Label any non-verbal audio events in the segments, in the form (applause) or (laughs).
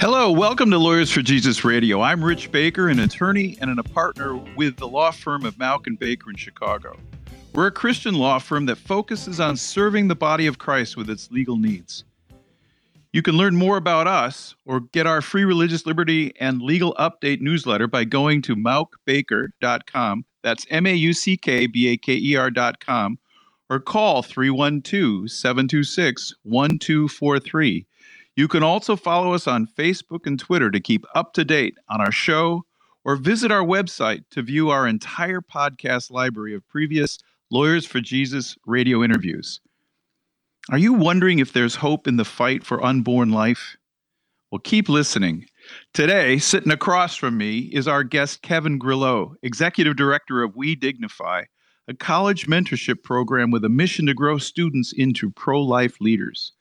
Hello, welcome to Lawyers for Jesus Radio. I'm Rich Baker, an attorney and a partner with the law firm of Mauck and Baker in Chicago. We're a Christian law firm that focuses on serving the body of Christ with its legal needs. You can learn more about us or get our free religious liberty and legal update newsletter by going to mauckbaker.com. That's M A U C K B A K E R.com or call 312 726 1243. You can also follow us on Facebook and Twitter to keep up to date on our show or visit our website to view our entire podcast library of previous Lawyers for Jesus radio interviews. Are you wondering if there's hope in the fight for unborn life? Well, keep listening. Today, sitting across from me is our guest, Kevin Grillo, Executive Director of We Dignify, a college mentorship program with a mission to grow students into pro life leaders.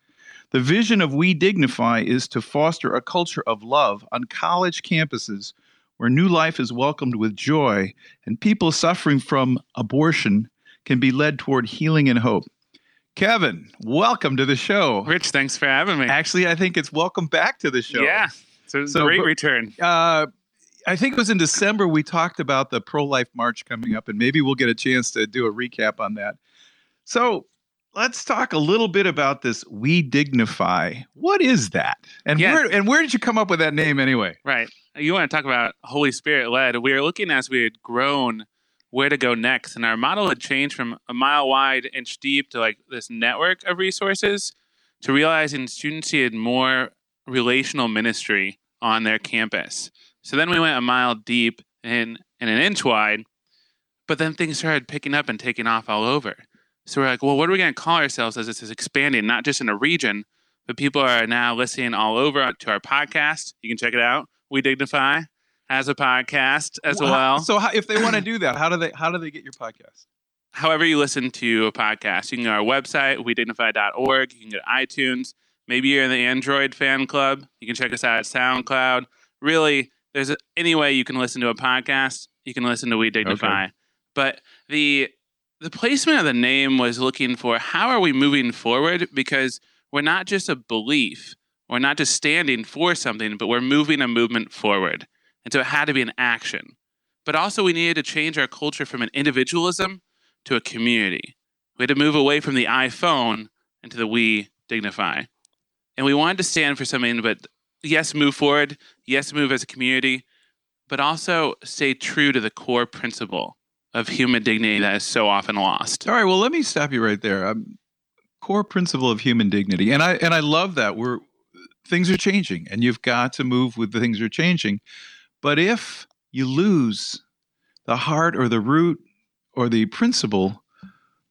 The vision of We Dignify is to foster a culture of love on college campuses where new life is welcomed with joy and people suffering from abortion can be led toward healing and hope. Kevin, welcome to the show. Rich, thanks for having me. Actually, I think it's welcome back to the show. Yeah, so it's a so, great return. Uh, I think it was in December we talked about the pro life march coming up, and maybe we'll get a chance to do a recap on that. So let's talk a little bit about this We Dignify. What is that? And where and where did you come up with that name anyway? Right. You want to talk about Holy Spirit led. We were looking as we had grown where to go next. And our model had changed from a mile wide, inch deep to like this network of resources to realizing students needed more relational ministry on their campus. So then we went a mile deep and, and an inch wide, but then things started picking up and taking off all over. So we're like, well, what are we going to call ourselves as this is expanding, not just in a region, but people are now listening all over to our podcast. You can check it out. We Dignify has a podcast as well. well. So how, if they want (clears throat) to do that, how do they how do they get your podcast? However you listen to a podcast, you can go to our website, wedignify.org. You can go to iTunes. Maybe you're in the Android fan club. You can check us out at SoundCloud. Really, there's any way you can listen to a podcast. You can listen to We Dignify. Okay. But the the placement of the name was looking for how are we moving forward because we're not just a belief. We're not just standing for something, but we're moving a movement forward. And so it had to be an action. But also, we needed to change our culture from an individualism to a community. We had to move away from the iPhone into the we dignify. And we wanted to stand for something, but yes, move forward, yes, move as a community, but also stay true to the core principle of human dignity that is so often lost. All right, well, let me stop you right there. Um, core principle of human dignity, and I and I love that we're things are changing, and you've got to move with the things are changing. But if you lose the heart or the root or the principle,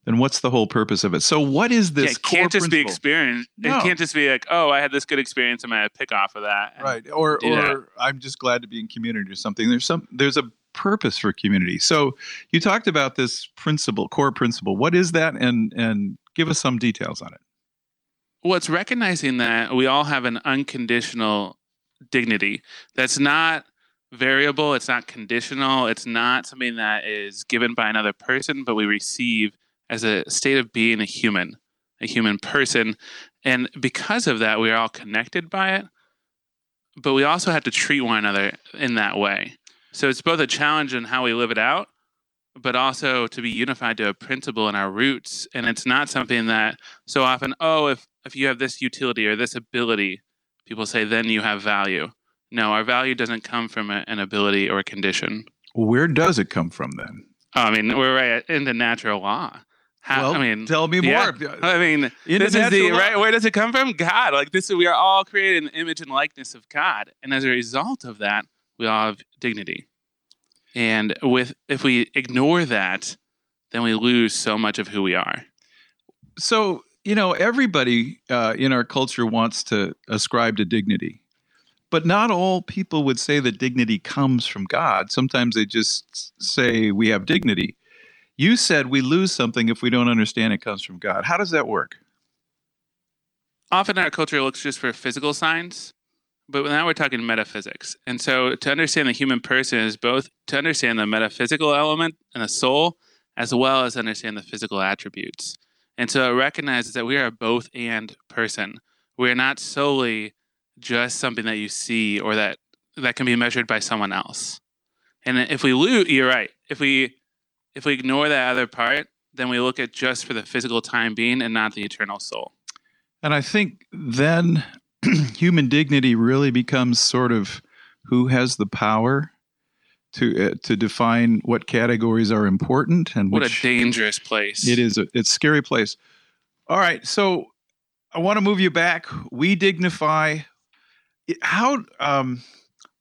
then what's the whole purpose of it? So, what is this? Yeah, it can't just principle? be experience. No. It can't just be like, oh, I had this good experience. I'm gonna pick off of that. Right. Or, or that. I'm just glad to be in community or something. There's some. There's a purpose for community. So, you talked about this principle, core principle. What is that? And and give us some details on it. Well, it's recognizing that we all have an unconditional dignity. That's not variable, it's not conditional, it's not something that is given by another person, but we receive as a state of being a human, a human person. And because of that, we are all connected by it, but we also have to treat one another in that way. So it's both a challenge in how we live it out, but also to be unified to a principle in our roots. And it's not something that so often, oh, if, if you have this utility or this ability, people say, then you have value. No, our value doesn't come from a, an ability or a condition. Where does it come from then? I mean, we're right in the natural law. How, well, I mean, tell me more. Yeah, I mean, in this is the law. right. Where does it come from? God. Like this, we are all created in the image and likeness of God, and as a result of that, we all have dignity. And with if we ignore that, then we lose so much of who we are. So you know, everybody uh, in our culture wants to ascribe to dignity. But not all people would say that dignity comes from God. Sometimes they just say we have dignity. You said we lose something if we don't understand it comes from God. How does that work? Often our culture looks just for physical signs, but now we're talking metaphysics. And so to understand the human person is both to understand the metaphysical element and the soul, as well as understand the physical attributes. And so it recognizes that we are both and person. We are not solely just something that you see or that that can be measured by someone else. And if we lose, you're right. If we if we ignore that other part, then we look at just for the physical time being and not the eternal soul. And I think then (clears throat) human dignity really becomes sort of who has the power to uh, to define what categories are important and What a dangerous place. it is a, it's a scary place. All right, so I want to move you back. We dignify how um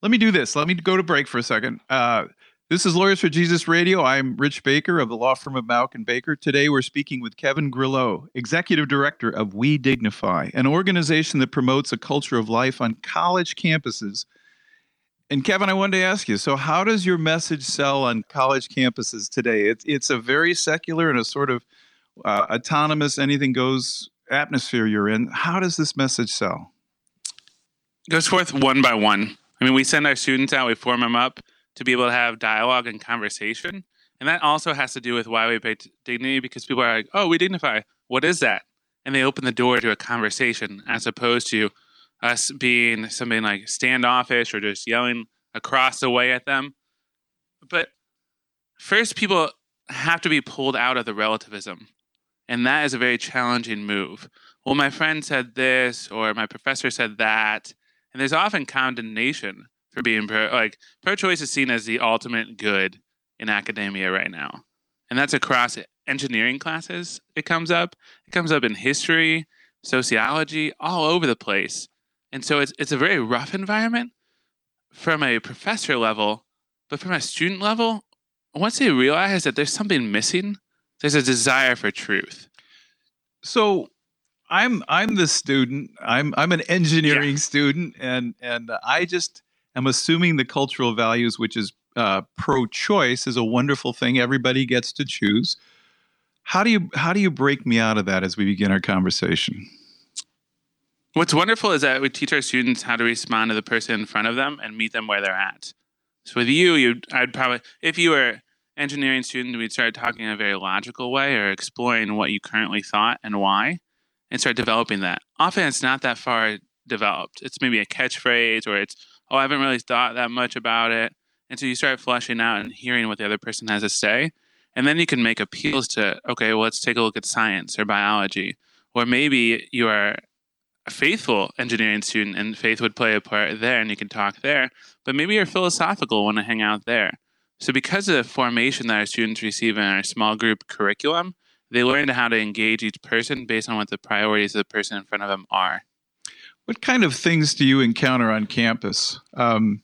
let me do this. Let me go to break for a second. Uh this is Lawyers for Jesus Radio. I'm Rich Baker of the law firm of Mauck and Baker. Today we're speaking with Kevin Grillo, Executive Director of We Dignify, an organization that promotes a culture of life on college campuses. And Kevin, I wanted to ask you, so how does your message sell on college campuses today? It's it's a very secular and a sort of uh, autonomous, anything goes atmosphere you're in. How does this message sell? goes forth one by one. I mean, we send our students out, we form them up to be able to have dialogue and conversation. And that also has to do with why we pay t- dignity because people are like, oh, we dignify. What is that? And they open the door to a conversation as opposed to us being something like standoffish or just yelling across the way at them. But first, people have to be pulled out of the relativism. And that is a very challenging move. Well, my friend said this, or my professor said that. And there's often condemnation for being pro. Like, pro choice is seen as the ultimate good in academia right now. And that's across engineering classes. It comes up, it comes up in history, sociology, all over the place. And so it's, it's a very rough environment from a professor level, but from a student level, once they realize that there's something missing, there's a desire for truth. So I'm I'm the student. I'm I'm an engineering student, and and I just am assuming the cultural values, which is uh, pro-choice, is a wonderful thing. Everybody gets to choose. How do you how do you break me out of that as we begin our conversation? What's wonderful is that we teach our students how to respond to the person in front of them and meet them where they're at. So with you, you I'd probably if you were engineering student, we'd start talking in a very logical way or exploring what you currently thought and why, and start developing that. Often it's not that far developed. It's maybe a catchphrase or it's oh I haven't really thought that much about it. And so you start fleshing out and hearing what the other person has to say. And then you can make appeals to, okay, well, let's take a look at science or biology. Or maybe you are a faithful engineering student and faith would play a part there and you can talk there. But maybe you're philosophical, want to hang out there. So because of the formation that our students receive in our small group curriculum, they learn how to engage each person based on what the priorities of the person in front of them are. What kind of things do you encounter on campus? Um,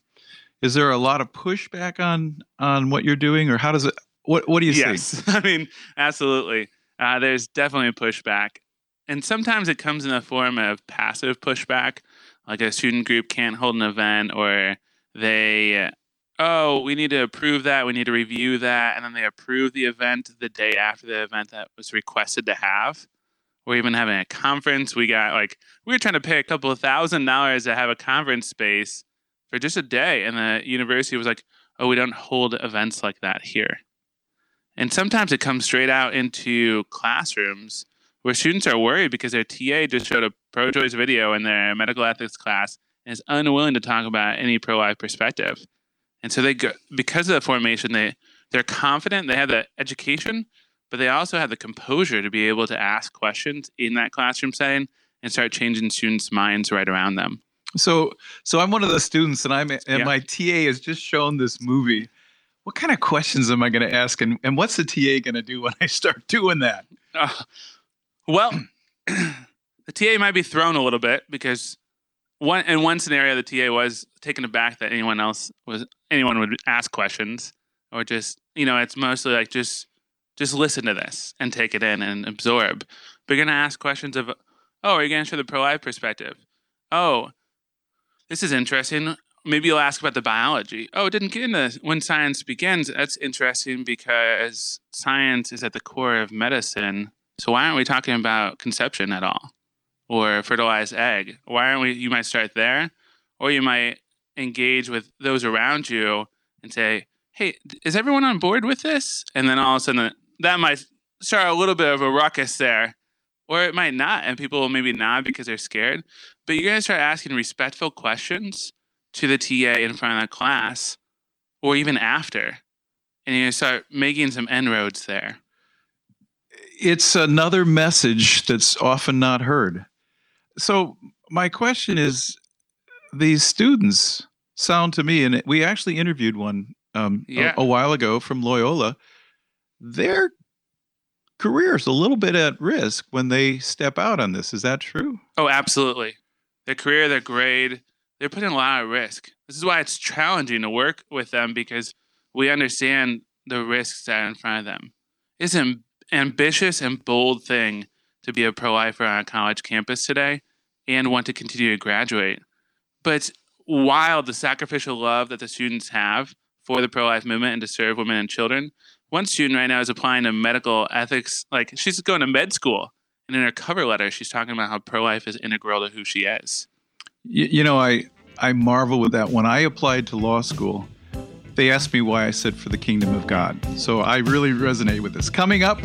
is there a lot of pushback on on what you're doing, or how does it? What What do you yes. (laughs) I mean, absolutely. Uh, there's definitely a pushback. And sometimes it comes in the form of passive pushback, like a student group can't hold an event or they, oh, we need to approve that, we need to review that. And then they approve the event the day after the event that was requested to have. We're even having a conference. We got like, we were trying to pay a couple of thousand dollars to have a conference space for just a day. And the university was like, oh, we don't hold events like that here. And sometimes it comes straight out into classrooms where students are worried because their TA just showed a pro choice video in their medical ethics class and is unwilling to talk about any pro life perspective. And so they go, because of the formation, they, they're confident, they have the education, but they also have the composure to be able to ask questions in that classroom setting and start changing students' minds right around them. So, so I'm one of the students, and I'm and Yeah. my TA has just shown this movie. What kind of questions am I going to ask, and, and what's the TA going to do when I start (laughs) doing that? Uh, well, (clears throat) the TA might be thrown a little bit because one in one scenario the TA was taken aback that anyone else was anyone would ask questions or just you know it's mostly like just just listen to this and take it in and absorb. But you're gonna ask questions of oh are you gonna show the pro life perspective? Oh this is interesting. Maybe you'll ask about the biology. Oh, it didn't get into when science begins. That's interesting because science is at the core of medicine. So why aren't we talking about conception at all? Or fertilized egg? Why aren't we? You might start there, or you might engage with those around you and say, hey, is everyone on board with this? And then all of a sudden, that might start a little bit of a ruckus there. Or it might not, and people will maybe nod because they're scared. But you're going to start asking respectful questions to the TA in front of the class, or even after. And you're going to start making some inroads there. It's another message that's often not heard. So, my question is these students sound to me, and we actually interviewed one um, Yeah. a, a while ago from Loyola. Their career's a little bit at risk when they step out on this. Is that true? Oh, absolutely. Their career, their grade, they're putting a lot of risk. This is why it's challenging to work with them because we understand the risks that are in front of them. It's an ambitious and bold thing to be a pro lifer on a college campus today and want to continue to graduate. But wild the sacrificial love that the students have for the pro life movement and to serve women and children. One student right now is applying to medical ethics, like she's going to med school. And in her cover letter, she's talking about how pro life is integral to who she is. You, you know, I I marvel with that. When I applied to law school, they asked me why I said for the kingdom of God. So I really resonate with this. Coming up,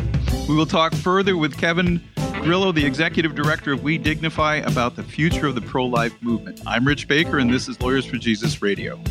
we will talk further with Kevin Grillo, the executive director of We Dignify, about the future of the pro life movement. I'm Rich Baker, and this is Lawyers for Jesus Radio.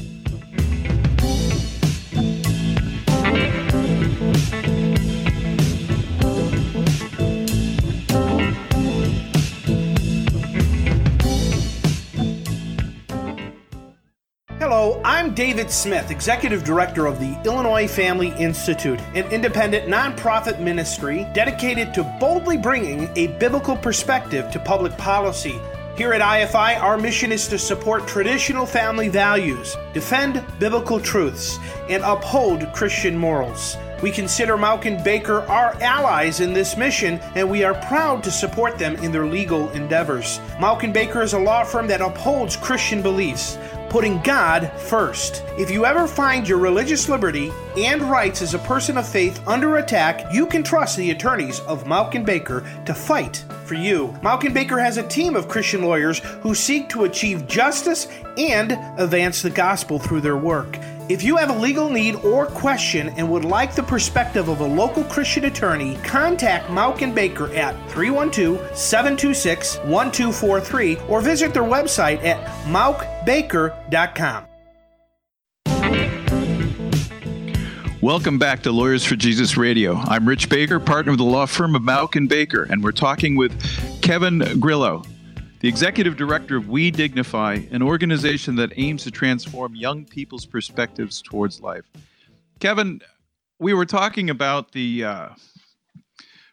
David Smith, Executive Director of the Illinois Family Institute, an independent nonprofit ministry dedicated to boldly bringing a biblical perspective to public policy. Here at IFI, our mission is to support traditional family values, defend biblical truths, and uphold Christian morals. We consider Mauck and Baker our allies in this mission, and we are proud to support them in their legal endeavors. Mauck and Baker is a law firm that upholds Christian beliefs putting God first. If you ever find your religious liberty and rights as a person of faith under attack, you can trust the attorneys of Mauck and Baker to fight for you. Mauck and Baker has a team of Christian lawyers who seek to achieve justice and advance the gospel through their work. If you have a legal need or question and would like the perspective of a local Christian attorney, contact Mauck and Baker at 312 726 1243 or visit their website at mauckbaker.com. Welcome back to Lawyers for Jesus Radio. I'm Rich Baker, partner of the law firm of Mauck and Baker, and we're talking with Kevin Grillo, the executive director of We Dignify, an organization that aims to transform young people's perspectives towards life. Kevin, we were talking about the uh,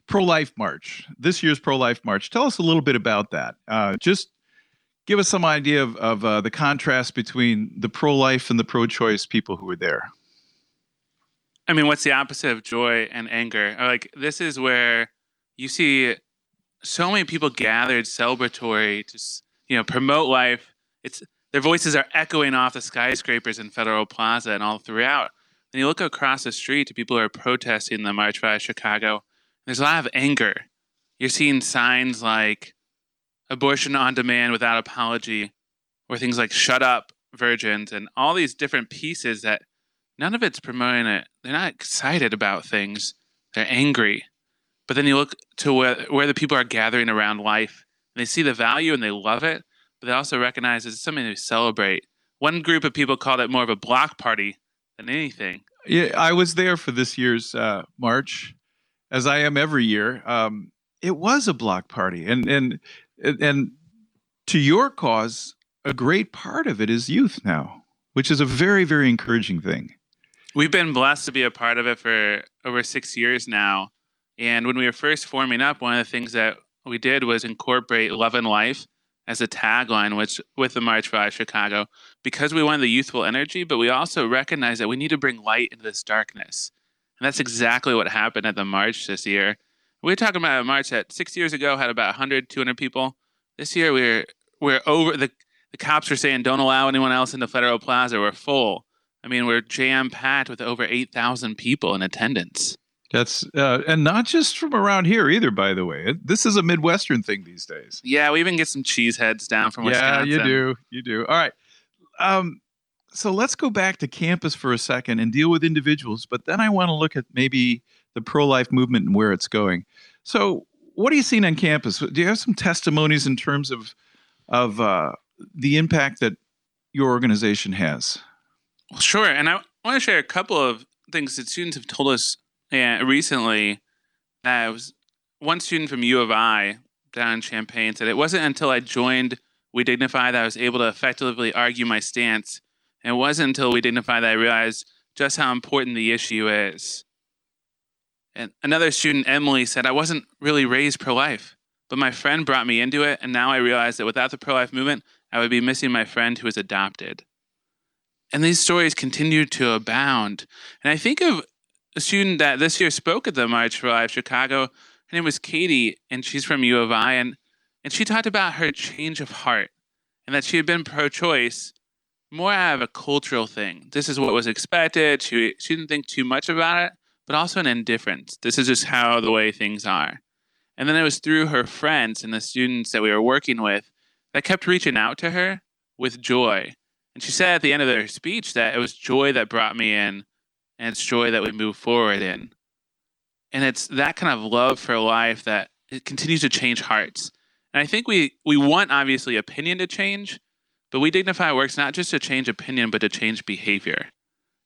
pro life march, this year's pro life march. Tell us a little bit about that. Uh, just give us some idea of, of uh, the contrast between the pro life and the pro choice people who were there. I mean, what's the opposite of joy and anger? Like this is where you see so many people gathered celebratory to you know promote life. It's their voices are echoing off the skyscrapers in Federal Plaza and all throughout. And you look across the street to people who are protesting the March by Chicago. There's a lot of anger. You're seeing signs like abortion on demand without apology, or things like shut up virgins, and all these different pieces that none of it's promoting it. They're not excited about things. They're angry. But then you look to where where the people are gathering around life, and they see the value and they love it, but they also recognize it's something to celebrate. One group of people called it more of a block party than anything. Yeah, I was there for this year's uh, march, as I am every year. Um, it was a block party, and and and to your cause, a great part of it is youth now, which is a very very encouraging thing. We've been blessed to be a part of it for over six years now. And when we were first forming up, one of the things that we did was incorporate love and life as a tagline, which with the March for Chicago, because we wanted the youthful energy, but we also recognized that we need to bring light into this darkness. And that's exactly what happened at the March this year. We were talking about a March that six years ago had about 100, 200 people. This year we're we're over the the cops were saying, don't allow anyone else into Federal Plaza. We're full. I mean, we're jam packed with over 8,000 people in attendance. That's uh, and not just from around here either. By the way, this is a Midwestern thing these days. Yeah, we even get some cheeseheads down from yeah, Wisconsin. you do, you do. All right, um, so let's go back to campus for a second and deal with individuals. But then I want to look at maybe the pro-life movement and where it's going. So, what are you seeing on campus? Do you have some testimonies in terms of of uh, the impact that your organization has? Well, sure, and I want to share a couple of things that students have told us yeah, recently, uh, was one student from U of I down in Champaign said it wasn't until I joined We Dignify that I was able to effectively argue my stance. And it wasn't until We Dignify that I realized just how important the issue is. And another student, Emily, said I wasn't really raised pro life, but my friend brought me into it. And now I realize that without the pro life movement, I would be missing my friend who was adopted. And these stories continue to abound. And I think of a student that this year spoke at the March for Life Chicago. Her name was Katie, and she's from U of I, and and she talked about her change of heart and that she had been pro-choice more out of a cultural thing. This is what was expected. She she didn't think too much about it, but also an indifference. This is just how the way things are. And then it was through her friends and the students that we were working with that kept reaching out to her with joy. And she said at the end of her speech that it was joy that brought me in and it's joy that we move forward in. And it's that kind of love for life that it continues to change hearts. And I think we we want obviously opinion to change, but we dignify works not just to change opinion, but to change behavior.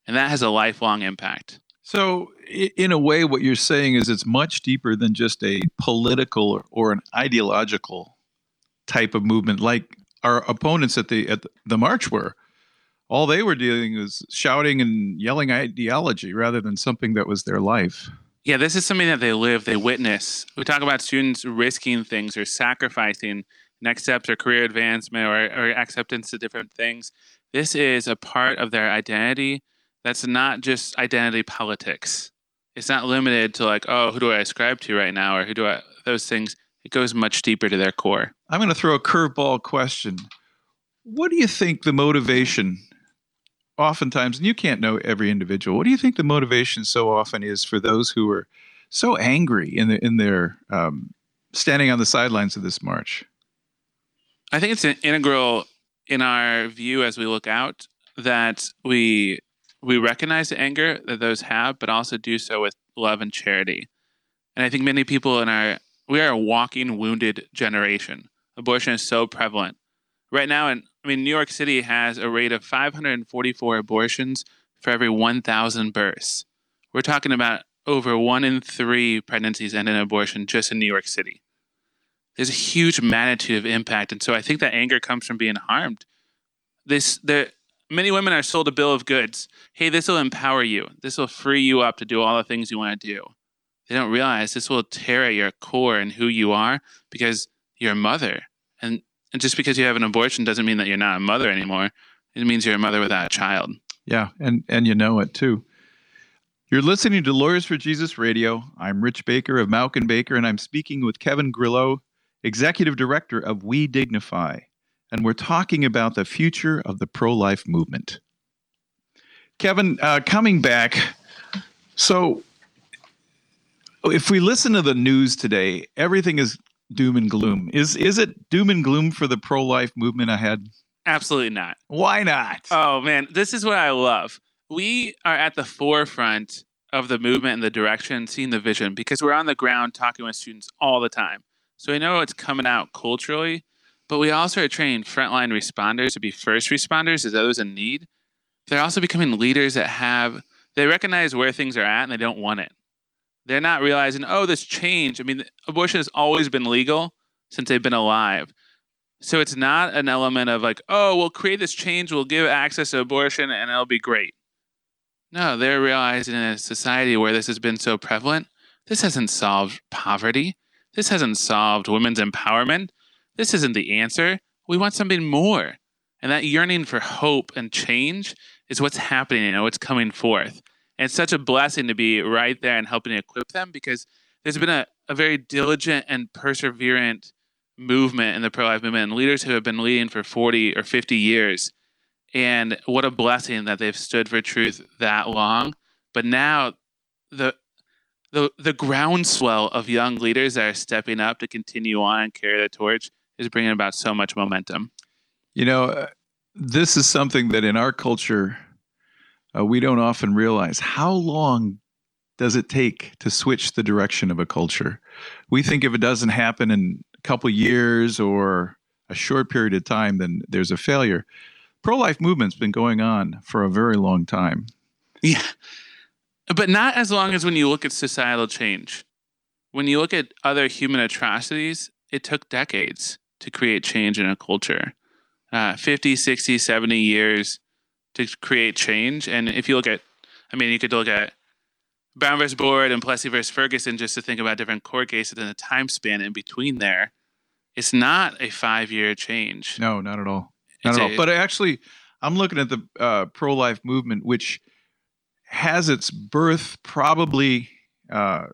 And that has a lifelong impact. So, in a way, what you're saying is it's much deeper than just a political or an ideological type of movement, like our opponents at the at the march were all they were doing was shouting and yelling ideology rather than something that was their life. Yeah, this is something that they live, they witness. We talk about students risking things or sacrificing next steps or career advancement or, or acceptance to different things. This is a part of their identity that's not just identity politics. It's not limited to like, oh, who do I ascribe to right now or who do I, those things. It goes much deeper to their core. I'm going to throw a curveball question. What do you think the motivation oftentimes, and you can't know every individual. What do you think the motivation so often is for those who are so angry in the, in their um, standing on the sidelines of this march? I think it's an integral in our view as we look out that we we recognize the anger that those have, but also do so with love and charity. And I think many people in our we are a walking wounded generation. Abortion is so prevalent right now in I mean, New York City has a rate of 544 abortions for every 1,000 births. We're talking about over one in three pregnancies end in abortion just in New York City. There's a huge magnitude of impact, and so I think that anger comes from being harmed. This, there, many women are sold a bill of goods. Hey, this will empower you. This will free you up to do all the things you want to do. They don't realize this will tear at your core and who you are because you're a mother, and and just because you have an abortion doesn't mean that you're not a mother anymore. It means you're a mother without a child. Yeah, and and you know it too. You're listening to Lawyers for Jesus Radio. I'm Rich Baker of Mauck and Baker, and I'm speaking with Kevin Grillo, Executive Director of We Dignify, and we're talking about the future of the pro-life movement. Kevin, uh, coming back, so if we listen to the news today, everything is doom and gloom. Is is it doom and gloom for the pro life movement ahead? Absolutely not. Why not? Oh man, this is what I love. We are at the forefront of the movement and the direction, seeing the vision because we're on the ground talking with students all the time. So we know it's coming out culturally, but we also are training frontline responders to be first responders as those in need. They're also becoming leaders that have they recognize where things are at and they don't want it they're not realizing, oh, this change. I mean, abortion has always been legal since they've been alive. So it's not an element of like, oh, we'll create this change, we'll give access to abortion, and it'll be great. No, they're realizing in a society where this has been so prevalent, this hasn't solved poverty. This hasn't solved women's empowerment. This isn't the answer. We want something more. And that yearning for hope and change is what's happening and what's coming forth. And it's such a blessing to be right there and helping equip them because there's been a, a very diligent and perseverant movement in the pro life movement and leaders who have been leading for 40 or 50 years. And what a blessing that they've stood for truth that long. But now the the the groundswell of young leaders that are stepping up to continue on and carry the torch is bringing about so much momentum. You know, uh, this is something that in our culture uh, we don't often realize. How long does it take to switch the direction of a culture? We think if it doesn't happen in a couple years or a short period of time, then there's a failure. Pro life movement's been going on for a very long time. Yeah. But not as long as when you look at societal change. When you look at other human atrocities, it took decades to create change in a culture. Uh, 50, 60, 70 years to create change. And if you look at, I mean, you could look at Brown versus Board and Plessy versus Ferguson just to think about different court cases and the time span in between there. It's not a five year change. No, not at all. Not It's at all. a- But actually, I'm looking at the uh, pro life movement, which has its birth probably uh,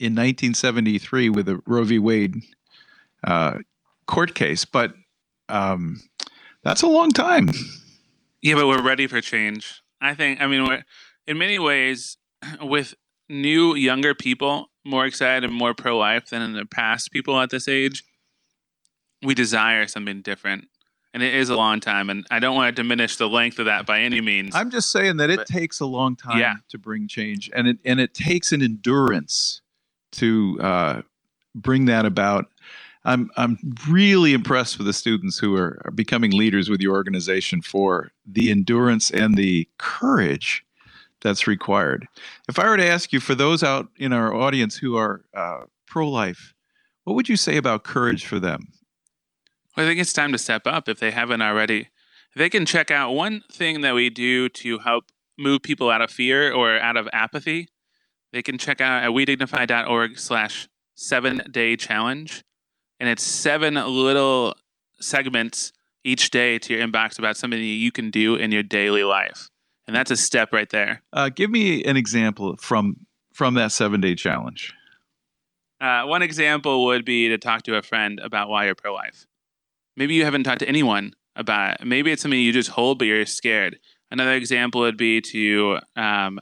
in 1973 with the Roe v. Wade uh, court case. But um, that's a long time. Yeah, but we're ready for change. I think. I mean, we're in many ways (clears throat) with new younger people more excited and more pro life than in the past people at this age. We desire something different, and it is a long time. And I don't want to diminish the length of that by any means. I'm just saying that it But- takes a long time Yeah. to bring change, and it and it takes an endurance to uh, bring that about. I'm I'm really impressed with the students who are, becoming leaders with your organization for the endurance and the courage that's required. If I were to ask you, for those out in our audience who are uh, pro-life, what would you say about courage for them? Well, I think it's time to step up if they haven't already. They can check out one thing that we do to help move people out of fear or out of apathy. They can check out at wedignify.org slash seven day challenge. And it's seven little segments each day to your inbox about something that you can do in your daily life. And that's a step right there. Uh, give me an example from from that seven day challenge. Uh, one example would be to talk to a friend about why you're pro life. Maybe you haven't talked to anyone about it. Maybe it's something you just hold, but you're scared. Another example would be to um,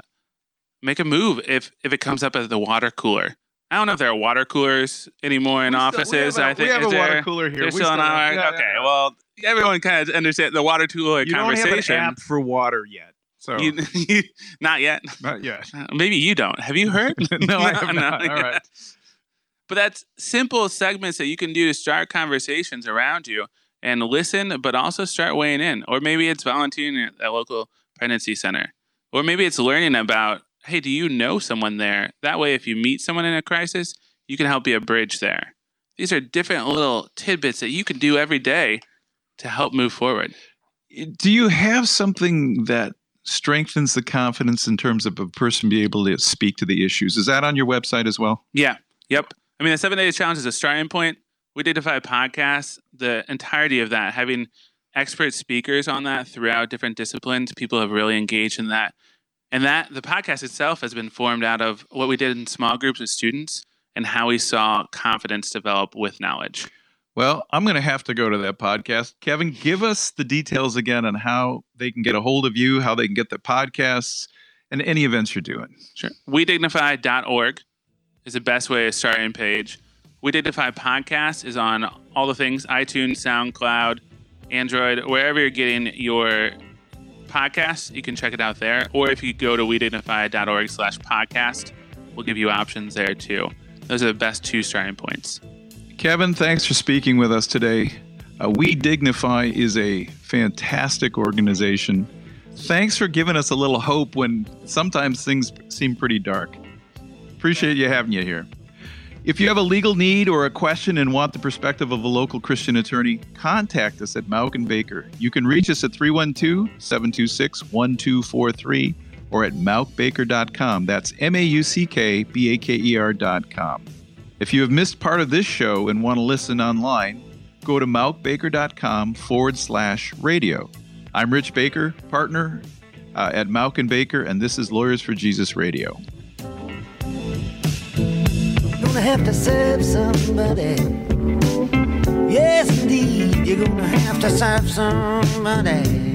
make a move if if it comes up at the water cooler. I don't know if there are water coolers anymore in still- offices. a- I think we have a water cooler here. They're We still still our, yeah, okay. yeah. Well, everyone kind of understands the water cooler You don't have conversation. an app for water yet, so You- (laughs) not yet. not yet. Uh, maybe you don't. Have you heard? (laughs) no, I (laughs) have not. All yeah. But that's simple segments that you can do to start conversations around you and listen, but also start weighing in. Or maybe it's volunteering at a local pregnancy center. Or maybe it's learning about, hey, do you know someone there? That way, if you meet someone in a crisis, you can help be a bridge there. These are different little tidbits that you can do every day to help move forward. Do you have something that strengthens the confidence in terms of a person being able to speak to the issues? Is that on your website as well? Yeah. Yep. I mean, the seven days challenge is a starting point. We did a five podcasts, the entirety of that, having expert speakers on that throughout different disciplines, people have really engaged in that. And that the podcast itself has been formed out of what we did in small groups with students and how we saw confidence develop with knowledge. Well, I'm going to have to go to that podcast. Kevin, give us the details again on how they can get a hold of you, how they can get the podcasts, and any events you're doing. Sure. WeDignify.org is the best way to start in page. We Dignify podcast is on all the things iTunes, SoundCloud, Android, wherever you're getting your podcasts, you can check it out there. Or if you go to WeDignify.org slash podcast, we'll give you options there too. Those are the best two starting points. Kevin, thanks for speaking with us today. Uh, we Dignify is a fantastic organization. Thanks for giving us a little hope when sometimes things seem pretty dark. Appreciate you having you here. If you have a legal need or a question and want the perspective of a local Christian attorney, contact us at Mauck and Baker. You can reach us at 312 726 1243 or at mauckbaker.com. That's M A U C K B A K E R.com. If you have missed part of this show and want to listen online, go to mauckbaker.com forward slash radio. I'm Rich Baker, partner uh, at Mauck and Baker, and this is Lawyers for Jesus Radio. You're gonna have to serve somebody. Yes, indeed, you're gonna have to serve somebody.